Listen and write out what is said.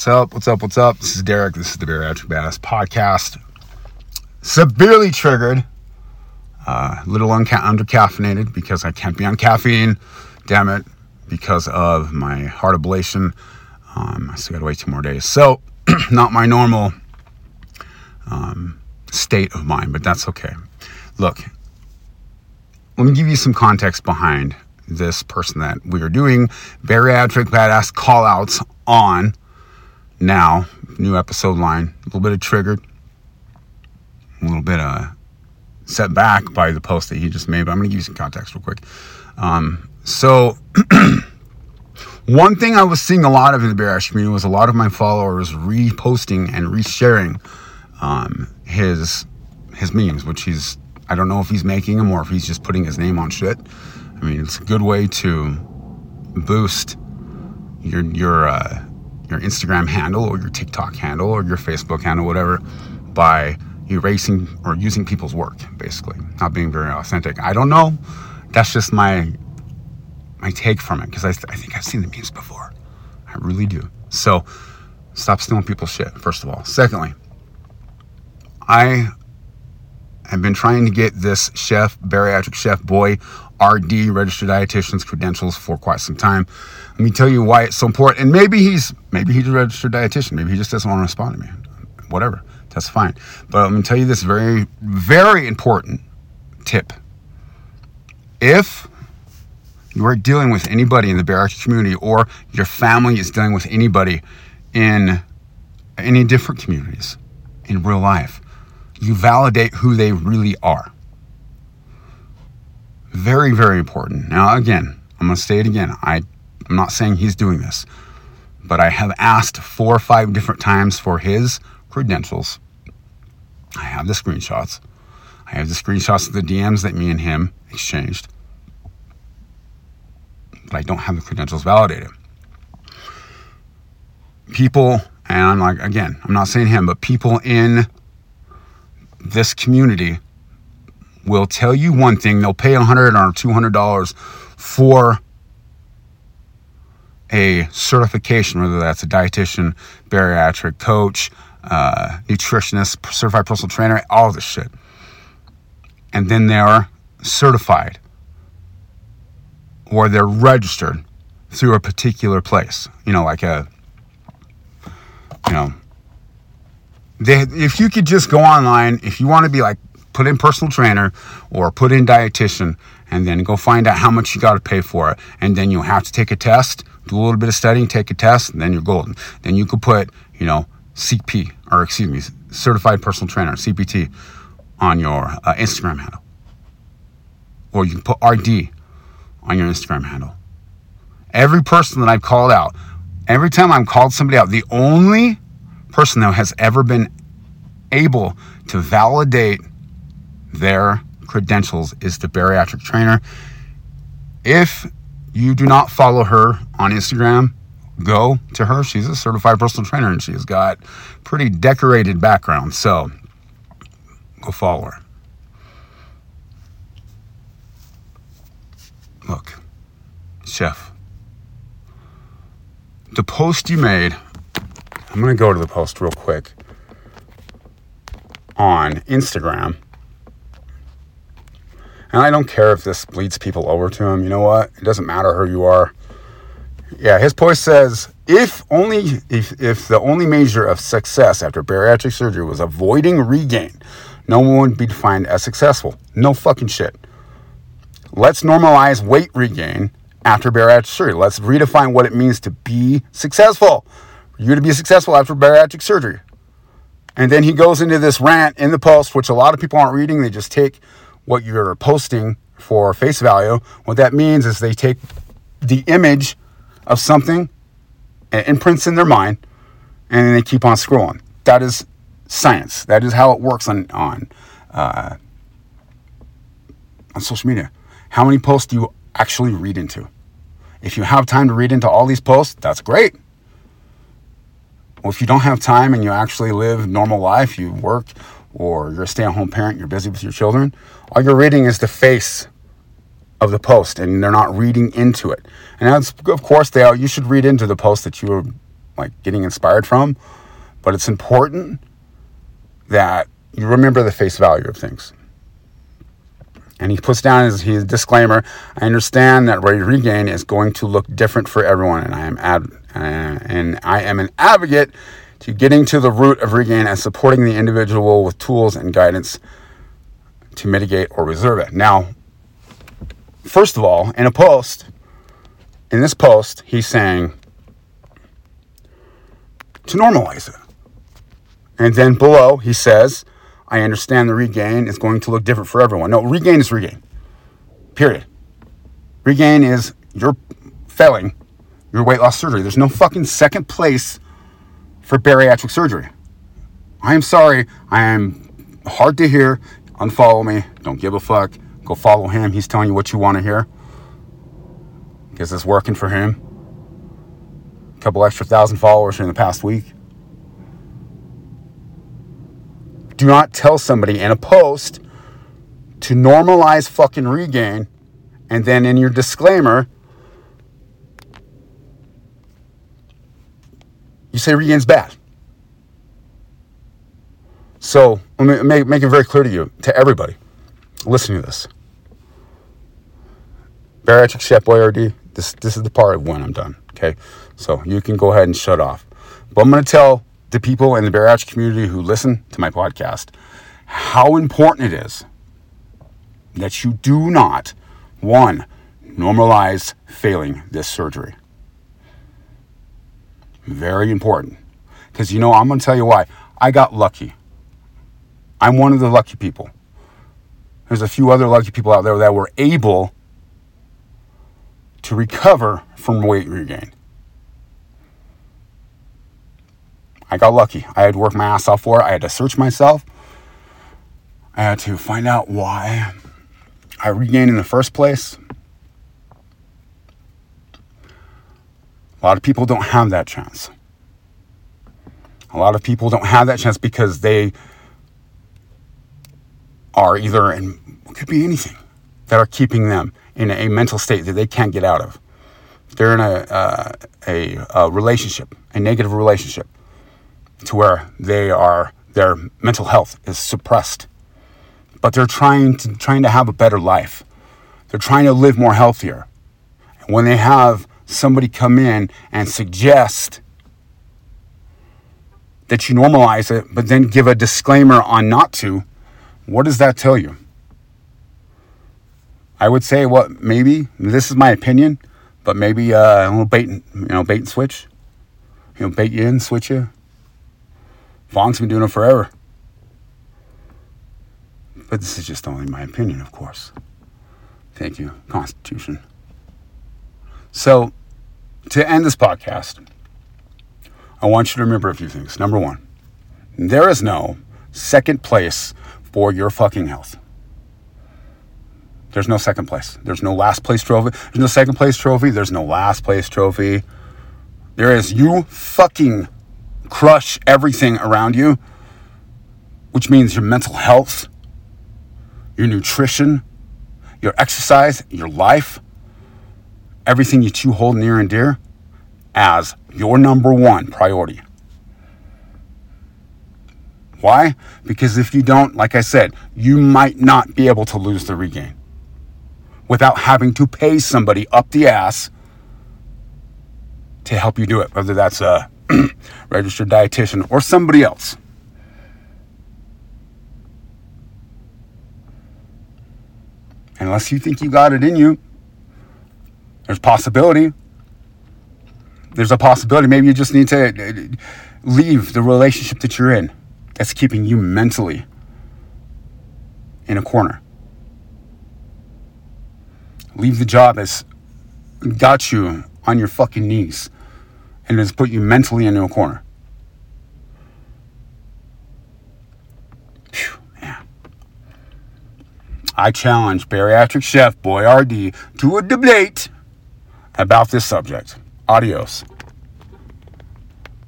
What's up? What's up? What's up? This is Derek. This is the Bariatric Badass Podcast. Severely triggered, uh, a little unca- under caffeinated because I can't be on caffeine. Damn it, because of my heart ablation. Um, I still got to wait two more days. So, not my normal um, state of mind, but that's okay. Look, let me give you some context behind this person that we are doing bariatric badass call outs on now. New episode line, a little bit of triggered, a little bit uh, set back by the post that he just made, but I'm going to give you some context real quick. Um, so, one thing I was seeing a lot of in the bariatric community was a lot of my followers reposting and resharing um, his his memes, which he's I don't know if he's making them or if he's just putting his name on shit. I mean, it's a good way to boost your your uh, your Instagram handle or your TikTok handle or your Facebook handle, whatever, by erasing or using people's work, basically, not being very authentic. I don't know. That's just my my take from it because I, th- I think I've seen the memes before. I really do. So stop stealing people's shit. First of all. Secondly, I have been trying to get this chef, bariatric chef boy, RD, registered dietitian's credentials for quite some time. Let me tell you why it's so important. And maybe he's maybe he's a registered dietitian. Maybe he just doesn't want to respond to me. Whatever. That's fine. But let me tell you this very, very important tip. If you are dealing with anybody in the bariatric community or your family is dealing with anybody in any different communities in real life, you validate who they really are. Very, very important. Now, again, I'm going to say it again. I, I'm not saying he's doing this, but I have asked four or five different times for his credentials. I have the screenshots. I have the screenshots of the DMs that me and him exchanged. But I don't have the credentials validated. People, and I'm like, again, I'm not saying him, but people in this community will tell you one thing. They'll pay 100 or 200 dollars for a certification, whether that's a dietitian, bariatric coach, uh, nutritionist, certified personal trainer, all this shit. And then they're certified or they're registered through a particular place, you know, like a, you know, they, if you could just go online, if you want to be like, put in personal trainer or put in dietitian and then go find out how much you got to pay for it. And then you'll have to take a test, do a little bit of studying, take a test, and then you're golden. Then you could put, you know, CP, or excuse me, certified personal trainer, CPT, on your uh, Instagram handle. Or you can put RD on your Instagram handle. Every person that I've called out, every time I've called somebody out, the only person that has ever been able to validate their credentials is the bariatric trainer. If you do not follow her on Instagram, go to her. She's a certified personal trainer and she's got pretty decorated background. So go follow her. Look, chef, the post you made, I'm going to go to the post real quick on Instagram. And I don't care if this leads people over to him. You know what? It doesn't matter who you are. Yeah, his post says if only if, if the only measure of success after bariatric surgery was avoiding regain, no one would be defined as successful. No fucking shit. Let's normalize weight regain after bariatric surgery. Let's redefine what it means to be successful. For you to be successful after bariatric surgery. And then he goes into this rant in the post, which a lot of people aren't reading. They just take what you're posting for face value. What that means is they take the image of something and imprints in their mind, and then they keep on scrolling. That is science. That is how it works on on uh, on social media. How many posts do you actually read into? If you have time to read into all these posts, that's great. Well, if you don't have time and you actually live normal life, you work or you're a stay-at-home parent, you're busy with your children, all you're reading is the face of the post and they're not reading into it. And of course, they are, you should read into the post that you are like getting inspired from, but it's important that you remember the face value of things. And he puts down his, his disclaimer I understand that Ready Regain is going to look different for everyone, and I am ad, uh, and I am an advocate to getting to the root of regain and supporting the individual with tools and guidance to mitigate or reserve it. Now, first of all, in a post, in this post, he's saying to normalize it. And then below, he says, I understand the regain is going to look different for everyone. No, regain is regain. Period. Regain is you're failing your weight loss surgery. There's no fucking second place for bariatric surgery. I am sorry. I am hard to hear. Unfollow me. Don't give a fuck. Go follow him. He's telling you what you want to hear. Because it's working for him. A couple extra thousand followers in the past week. do not tell somebody in a post to normalize fucking regain and then in your disclaimer you say regain's bad. So let me make, make it very clear to you to everybody listen to this. Bariatric chef boyardee this this is the part of when i'm done okay? So you can go ahead and shut off. But i'm going to tell the people in the bariatric community who listen to my podcast how important it is that you do not, one, normalize failing this surgery. Very important. Because you know, I'm going to tell you why. I got lucky. I'm one of the lucky people. There's a few other lucky people out there that were able to recover from weight regain. I got lucky. I had to work my ass off for it. I had to search myself. I had to find out why I regained in the first place. A lot of people don't have that chance. A lot of people don't have that chance because they are either in, could be anything, that are keeping them in a mental state that they can't get out of. They're in a, uh, a, a relationship, a negative relationship to where they are their mental health is suppressed but they're trying to trying to have a better life they're trying to live more healthier and when they have somebody come in and suggest that you normalize it but then give a disclaimer on not to what does that tell you i would say what maybe this is my opinion but maybe uh, a little bait and, you know bait and switch you know bait you in switch you Vaughn's been doing it forever. But this is just only my opinion, of course. Thank you, Constitution. So, to end this podcast, I want you to remember a few things. Number one, there is no second place for your fucking health. There's no second place. There's no last place trophy. There's no second place trophy. There's no last place trophy. There is you fucking crush everything around you, which means your mental health, your nutrition, your exercise, your life, everything that you hold near and dear as your number one priority. Why? Because if you don't, like I said, you might not be able to lose the regain without having to pay somebody up the ass to help you do it, whether that's a registered dietitian, or somebody else. Unless you think you got it in you, there's possibility. There's a possibility. Maybe you just need to uh, leave the relationship that you're in that's keeping you mentally in a corner. Leave the job that's got you on your fucking knees and has put you mentally into a corner. I challenge bariatric chef Boy RD to a debate about this subject. Adios.